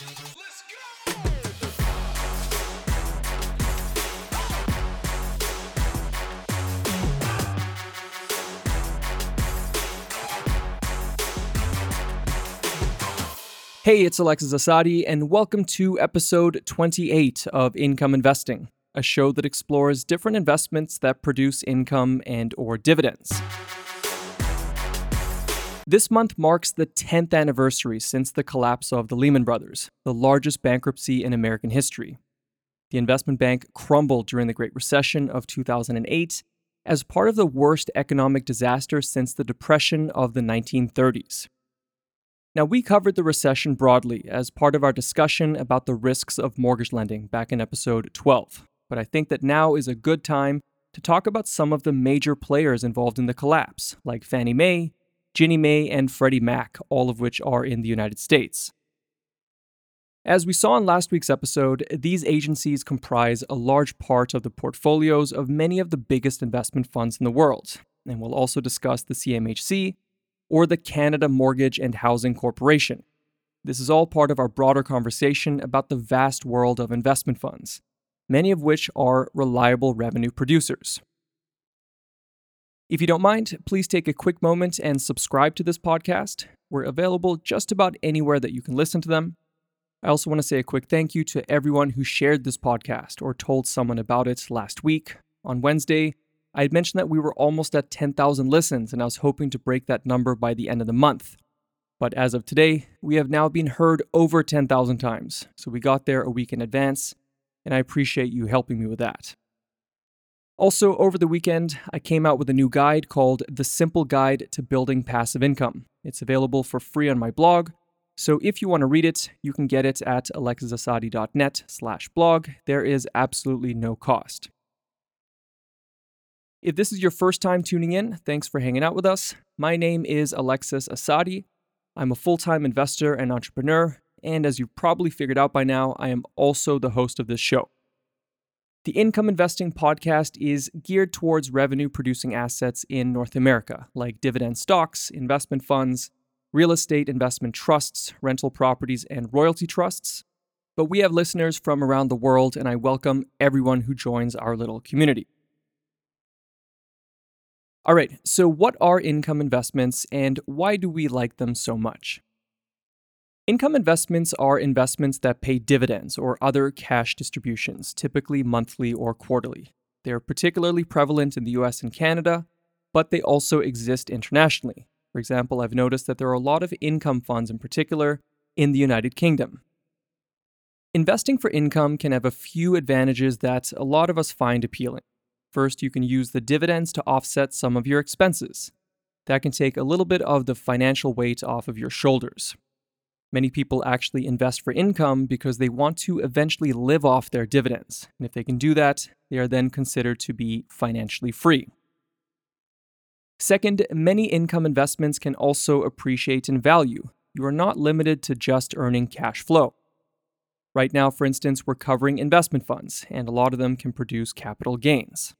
Hey, it's Alexis Assadi, and welcome to episode 28 of Income Investing, a show that explores different investments that produce income and or dividends. This month marks the 10th anniversary since the collapse of the Lehman Brothers, the largest bankruptcy in American history. The investment bank crumbled during the Great Recession of 2008 as part of the worst economic disaster since the Depression of the 1930s. Now, we covered the recession broadly as part of our discussion about the risks of mortgage lending back in episode 12, but I think that now is a good time to talk about some of the major players involved in the collapse, like Fannie Mae, Ginnie Mae, and Freddie Mac, all of which are in the United States. As we saw in last week's episode, these agencies comprise a large part of the portfolios of many of the biggest investment funds in the world, and we'll also discuss the CMHC or the Canada Mortgage and Housing Corporation. This is all part of our broader conversation about the vast world of investment funds, many of which are reliable revenue producers. If you don't mind, please take a quick moment and subscribe to this podcast. We're available just about anywhere that you can listen to them. I also want to say a quick thank you to everyone who shared this podcast or told someone about it last week. On Wednesday, I had mentioned that we were almost at 10,000 listens, and I was hoping to break that number by the end of the month. But as of today, we have now been heard over 10,000 times, so we got there a week in advance, and I appreciate you helping me with that. Also, over the weekend, I came out with a new guide called The Simple Guide to Building Passive Income. It's available for free on my blog, so if you want to read it, you can get it at alexisassadi.net slash blog. There is absolutely no cost. If this is your first time tuning in, thanks for hanging out with us. My name is Alexis Assadi. I'm a full time investor and entrepreneur, and as you've probably figured out by now, I am also the host of this show. The Income Investing podcast is geared towards revenue producing assets in North America, like dividend stocks, investment funds, real estate investment trusts, rental properties, and royalty trusts. But we have listeners from around the world, and I welcome everyone who joins our little community. All right, so what are income investments and why do we like them so much? Income investments are investments that pay dividends or other cash distributions, typically monthly or quarterly. They're particularly prevalent in the US and Canada, but they also exist internationally. For example, I've noticed that there are a lot of income funds in particular in the United Kingdom. Investing for income can have a few advantages that a lot of us find appealing. First, you can use the dividends to offset some of your expenses. That can take a little bit of the financial weight off of your shoulders. Many people actually invest for income because they want to eventually live off their dividends. And if they can do that, they are then considered to be financially free. Second, many income investments can also appreciate in value. You are not limited to just earning cash flow. Right now, for instance, we're covering investment funds, and a lot of them can produce capital gains.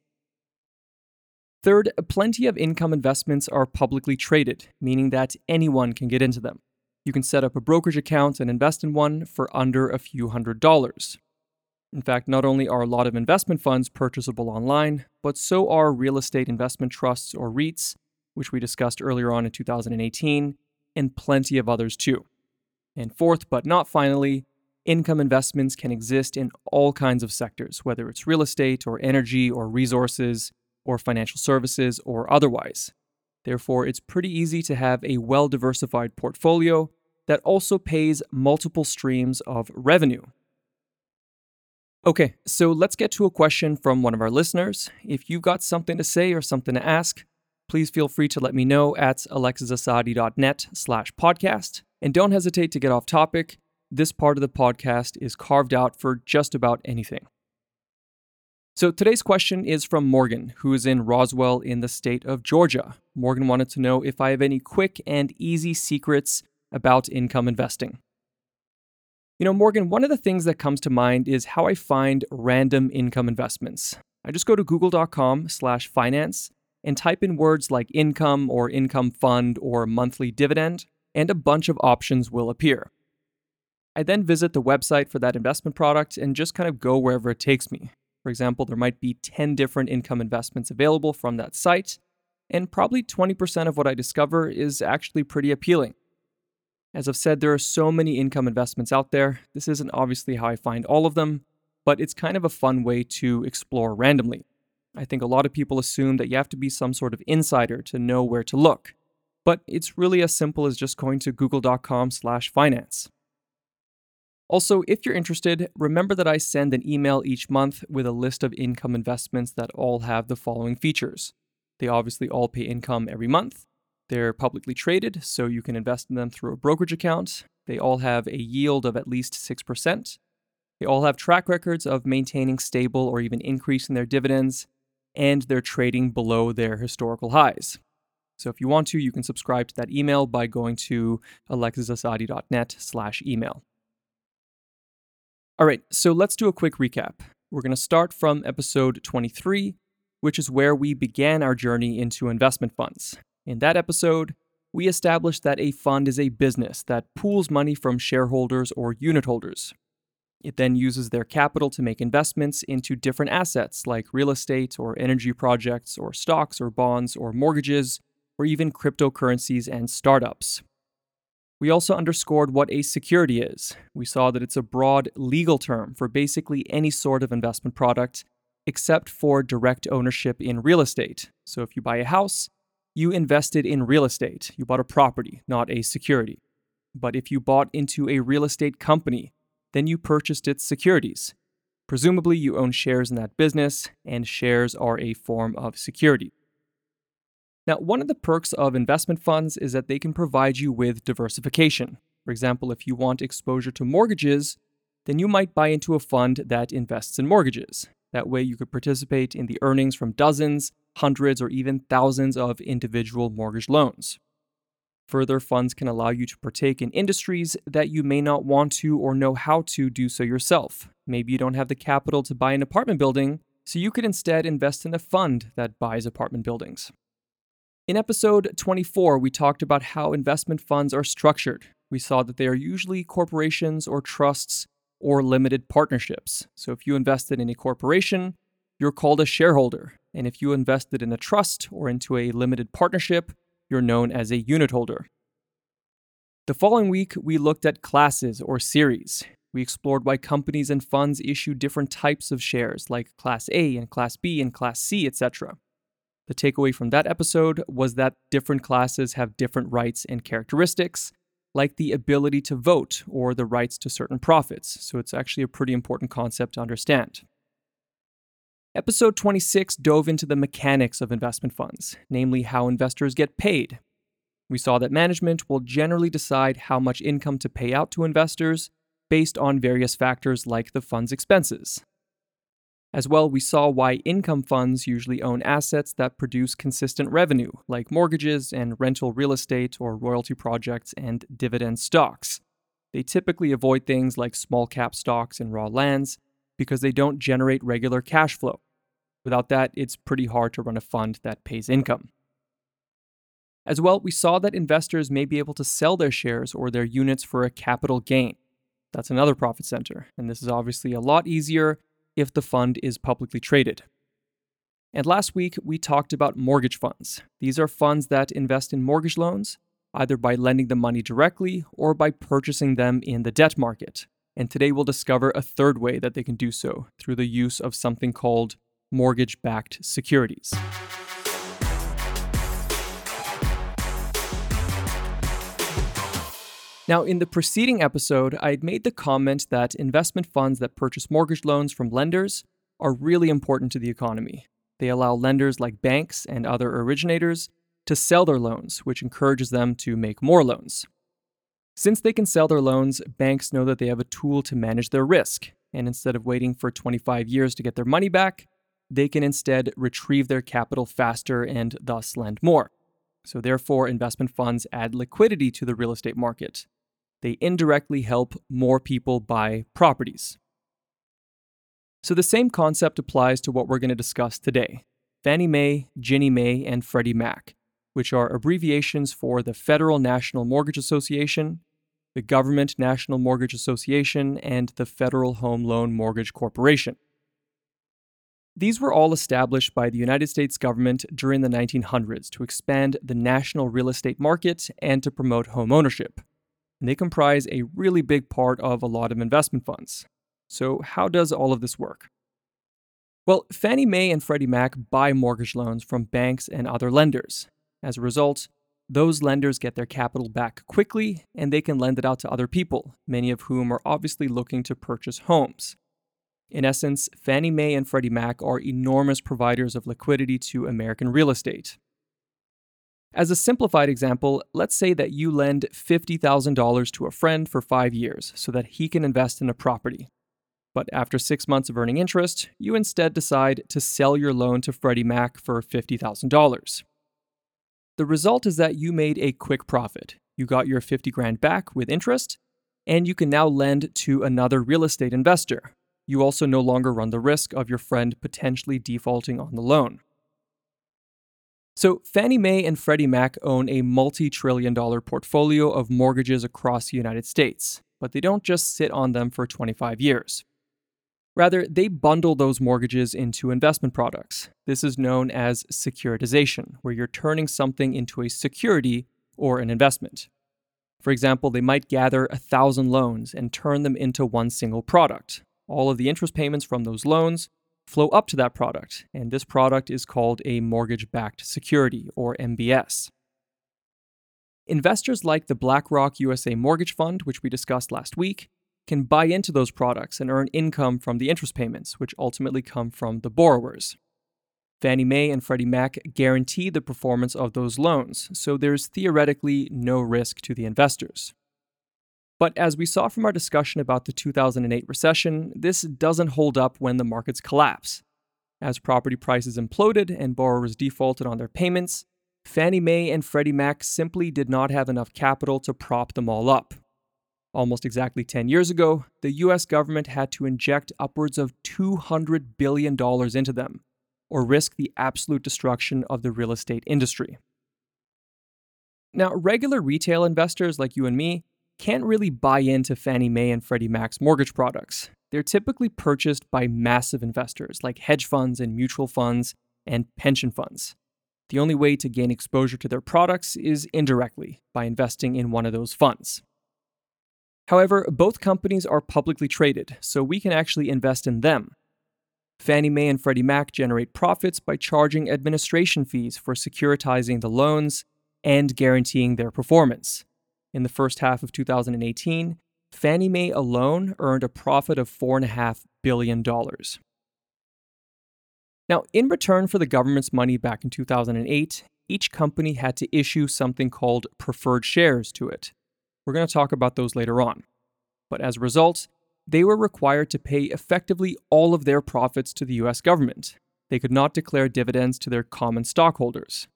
Third, plenty of income investments are publicly traded, meaning that anyone can get into them. You can set up a brokerage account and invest in one for under a few hundred dollars. In fact, not only are a lot of investment funds purchasable online, but so are real estate investment trusts or REITs, which we discussed earlier on in 2018, and plenty of others too. And fourth, but not finally, income investments can exist in all kinds of sectors, whether it's real estate or energy or resources, or financial services or otherwise. Therefore, it's pretty easy to have a well diversified portfolio that also pays multiple streams of revenue. Okay, so let's get to a question from one of our listeners. If you've got something to say or something to ask, please feel free to let me know at alexisassadi.net slash podcast. And don't hesitate to get off topic. This part of the podcast is carved out for just about anything. So today's question is from Morgan, who is in Roswell in the state of Georgia. Morgan wanted to know if I have any quick and easy secrets about income investing. You know, Morgan, one of the things that comes to mind is how I find random income investments. I just go to google.com/finance and type in words like income or income fund or monthly dividend, and a bunch of options will appear. I then visit the website for that investment product and just kind of go wherever it takes me. For example, there might be 10 different income investments available from that site, and probably 20% of what I discover is actually pretty appealing. As I've said, there are so many income investments out there. This isn't obviously how I find all of them, but it's kind of a fun way to explore randomly. I think a lot of people assume that you have to be some sort of insider to know where to look, but it's really as simple as just going to google.com/finance. Also, if you're interested, remember that I send an email each month with a list of income investments that all have the following features. They obviously all pay income every month. They're publicly traded, so you can invest in them through a brokerage account. They all have a yield of at least 6%. They all have track records of maintaining stable or even increasing their dividends, and they're trading below their historical highs. So if you want to, you can subscribe to that email by going to alexisassadi.net slash email. All right, so let's do a quick recap. We're going to start from episode 23, which is where we began our journey into investment funds. In that episode, we established that a fund is a business that pools money from shareholders or unit holders. It then uses their capital to make investments into different assets like real estate or energy projects or stocks or bonds or mortgages or even cryptocurrencies and startups. We also underscored what a security is. We saw that it's a broad legal term for basically any sort of investment product, except for direct ownership in real estate. So if you buy a house, you invested in real estate. You bought a property, not a security. But if you bought into a real estate company, then you purchased its securities. Presumably, you own shares in that business, and shares are a form of security. Now, one of the perks of investment funds is that they can provide you with diversification. For example, if you want exposure to mortgages, then you might buy into a fund that invests in mortgages. That way, you could participate in the earnings from dozens, hundreds, or even thousands of individual mortgage loans. Further, funds can allow you to partake in industries that you may not want to or know how to do so yourself. Maybe you don't have the capital to buy an apartment building, so you could instead invest in a fund that buys apartment buildings. In episode 24, we talked about how investment funds are structured. We saw that they are usually corporations or trusts or limited partnerships. So if you invested in a corporation, you're called a shareholder. And if you invested in a trust or into a limited partnership, you're known as a unit holder. The following week, we looked at classes or series. We explored why companies and funds issue different types of shares, like Class A and Class B and Class C, etc. The takeaway from that episode was that different classes have different rights and characteristics, like the ability to vote or the rights to certain profits. So it's actually a pretty important concept to understand. Episode 26 dove into the mechanics of investment funds, namely how investors get paid. We saw that management will generally decide how much income to pay out to investors based on various factors like the fund's expenses, as well, we saw why income funds usually own assets that produce consistent revenue, like mortgages and rental real estate or royalty projects and dividend stocks. They typically avoid things like small cap stocks and raw lands because they don't generate regular cash flow. Without that, it's pretty hard to run a fund that pays income. As well, we saw that investors may be able to sell their shares or their units for a capital gain. That's another profit center, and this is obviously a lot easier if the fund is publicly traded. And last week, we talked about mortgage funds. These are funds that invest in mortgage loans, either by lending the money directly or by purchasing them in the debt market. And today we'll discover a third way that they can do so through the use of something called mortgage backed securities. Now, in the preceding episode, I had made the comment that investment funds that purchase mortgage loans from lenders are really important to the economy. They allow lenders like banks and other originators to sell their loans, which encourages them to make more loans. Since they can sell their loans, banks know that they have a tool to manage their risk, and instead of waiting for 25 years to get their money back, they can instead retrieve their capital faster and thus lend more. So, therefore, investment funds add liquidity to the real estate market, they indirectly help more people buy properties. So the same concept applies to what we're going to discuss today Fannie Mae, Ginnie Mae, and Freddie Mac, which are abbreviations for the Federal National Mortgage Association, the Government National Mortgage Association, and the Federal Home Loan Mortgage Corporation. These were all established by the United States government during the 1900s to expand the national real estate market and to promote home ownership. And they comprise a really big part of a lot of investment funds. So, how does all of this work? Well, Fannie Mae and Freddie Mac buy mortgage loans from banks and other lenders. As a result, those lenders get their capital back quickly and they can lend it out to other people, many of whom are obviously looking to purchase homes. In essence, Fannie Mae and Freddie Mac are enormous providers of liquidity to American real estate. As a simplified example, let's say that you lend $50,000 to a friend for five years so that he can invest in a property. But after six months of earning interest, you instead decide to sell your loan to Freddie Mac for $50,000. The result is that you made a quick profit. You got your 50 grand back with interest, and you can now lend to another real estate investor you also no longer run the risk of your friend potentially defaulting on the loan. So, Fannie Mae and Freddie Mac own a multi trillion dollar portfolio of mortgages across the United States, but they don't just sit on them for 25 years. Rather, they bundle those mortgages into investment products. This is known as securitization, where you're turning something into a security or an investment. For example, they might gather a thousand loans and turn them into one single product, all of the interest payments from those loans flow up to that product, and this product is called a mortgage backed security, or MBS. Investors like the BlackRock USA Mortgage Fund, which we discussed last week, can buy into those products and earn income from the interest payments, which ultimately come from the borrowers. Fannie Mae and Freddie Mac guarantee the performance of those loans, so there's theoretically no risk to the investors. But as we saw from our discussion about the 2008 recession, this doesn't hold up when the markets collapse. As property prices imploded and borrowers defaulted on their payments, Fannie Mae and Freddie Mac simply did not have enough capital to prop them all up. Almost exactly 10 years ago, the US government had to inject upwards of $200 billion into them, or risk the absolute destruction of the real estate industry. Now, regular retail investors like you and me can't really buy into Fannie Mae and Freddie Mac's mortgage products. They're typically purchased by massive investors like hedge funds and mutual funds and pension funds. The only way to gain exposure to their products is indirectly by investing in one of those funds. However, both companies are publicly traded, so we can actually invest in them. Fannie Mae and Freddie Mac generate profits by charging administration fees for securitizing the loans and guaranteeing their performance. In the first half of 2018, Fannie Mae alone earned a profit of $4.5 billion. Now, in return for the government's money back in 2008, each company had to issue something called preferred shares to it. We're going to talk about those later on. But as a result, they were required to pay effectively all of their profits to the US government. They could not declare dividends to their common stockholders.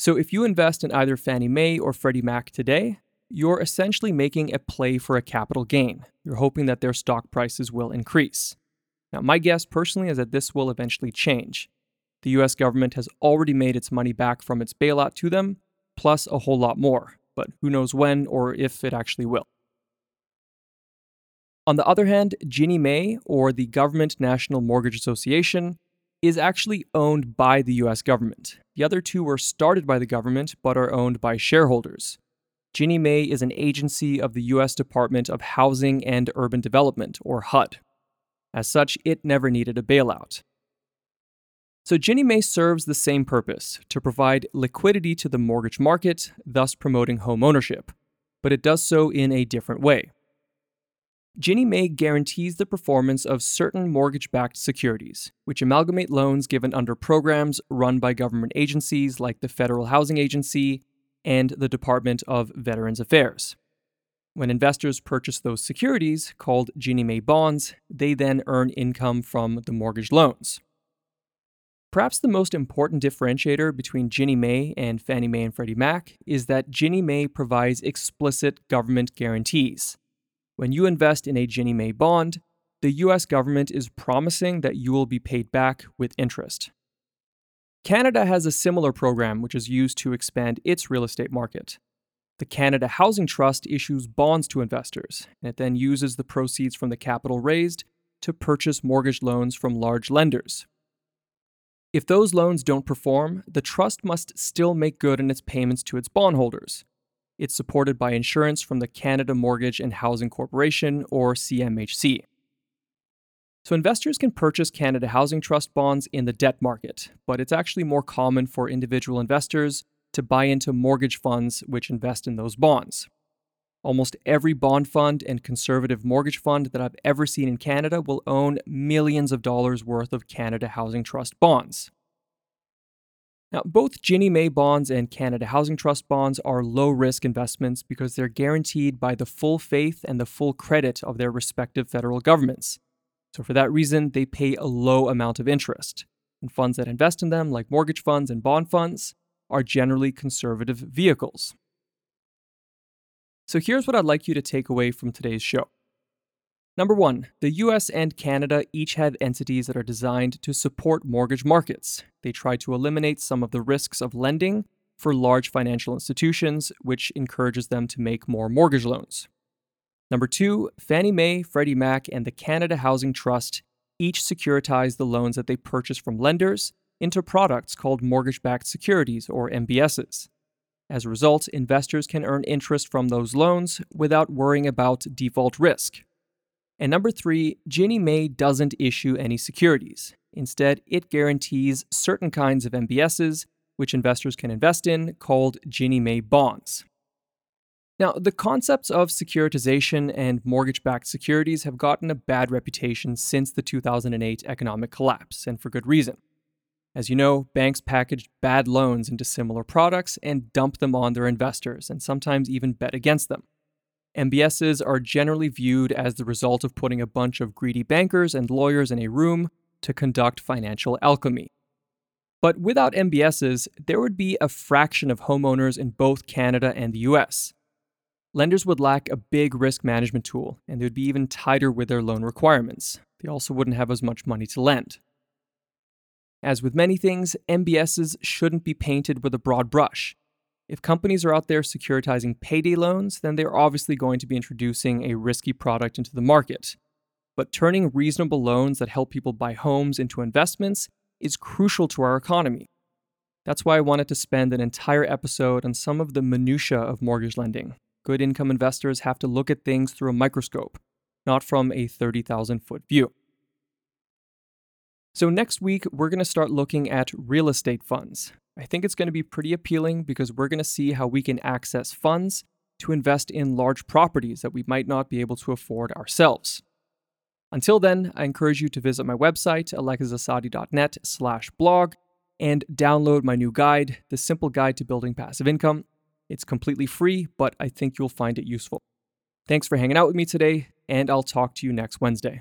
So if you invest in either Fannie Mae or Freddie Mac today, you're essentially making a play for a capital gain. You're hoping that their stock prices will increase. Now, my guess personally is that this will eventually change. The US government has already made its money back from its bailout to them, plus a whole lot more, but who knows when or if it actually will. On the other hand, Ginnie Mae, or the Government National Mortgage Association, is actually owned by the US government. The other two were started by the government but are owned by shareholders. Ginnie Mae is an agency of the US Department of Housing and Urban Development, or HUD. As such, it never needed a bailout. So Ginnie Mae serves the same purpose to provide liquidity to the mortgage market, thus promoting home ownership, but it does so in a different way. Ginnie Mae guarantees the performance of certain mortgage backed securities, which amalgamate loans given under programs run by government agencies like the Federal Housing Agency and the Department of Veterans Affairs. When investors purchase those securities, called Ginnie Mae bonds, they then earn income from the mortgage loans. Perhaps the most important differentiator between Ginnie Mae and Fannie Mae and Freddie Mac is that Ginnie Mae provides explicit government guarantees when you invest in a Ginnie Mae bond, the US government is promising that you will be paid back with interest. Canada has a similar program which is used to expand its real estate market. The Canada Housing Trust issues bonds to investors, and it then uses the proceeds from the capital raised to purchase mortgage loans from large lenders. If those loans don't perform, the trust must still make good on its payments to its bondholders. It's supported by insurance from the Canada Mortgage and Housing Corporation, or CMHC. So, investors can purchase Canada Housing Trust bonds in the debt market, but it's actually more common for individual investors to buy into mortgage funds which invest in those bonds. Almost every bond fund and conservative mortgage fund that I've ever seen in Canada will own millions of dollars worth of Canada Housing Trust bonds. Now, both Ginnie Mae bonds and Canada Housing Trust bonds are low risk investments because they're guaranteed by the full faith and the full credit of their respective federal governments. So, for that reason, they pay a low amount of interest. And funds that invest in them, like mortgage funds and bond funds, are generally conservative vehicles. So here's what I'd like you to take away from today's show. Number one, the US and Canada each have entities that are designed to support mortgage markets. They try to eliminate some of the risks of lending for large financial institutions, which encourages them to make more mortgage loans. Number two, Fannie Mae, Freddie Mac, and the Canada Housing Trust each securitize the loans that they purchase from lenders into products called mortgage backed securities, or MBSs. As a result, investors can earn interest from those loans without worrying about default risk. And number three, Ginnie Mae doesn't issue any securities. Instead, it guarantees certain kinds of MBSs, which investors can invest in, called Ginnie Mae bonds. Now, the concepts of securitization and mortgage backed securities have gotten a bad reputation since the 2008 economic collapse, and for good reason. As you know, banks package bad loans into similar products and dump them on their investors, and sometimes even bet against them. MBSs are generally viewed as the result of putting a bunch of greedy bankers and lawyers in a room to conduct financial alchemy. But without MBSs, there would be a fraction of homeowners in both Canada and the US. Lenders would lack a big risk management tool, and they would be even tighter with their loan requirements. They also wouldn't have as much money to lend. As with many things, MBSs shouldn't be painted with a broad brush. If companies are out there securitizing payday loans, then they're obviously going to be introducing a risky product into the market. But turning reasonable loans that help people buy homes into investments is crucial to our economy. That's why I wanted to spend an entire episode on some of the minutiae of mortgage lending. Good income investors have to look at things through a microscope, not from a 30,000 foot view. So, next week, we're going to start looking at real estate funds. I think it's going to be pretty appealing because we're going to see how we can access funds to invest in large properties that we might not be able to afford ourselves. Until then, I encourage you to visit my website, alexisassadi.net slash blog, and download my new guide, The Simple Guide to Building Passive Income. It's completely free, but I think you'll find it useful. Thanks for hanging out with me today, and I'll talk to you next Wednesday.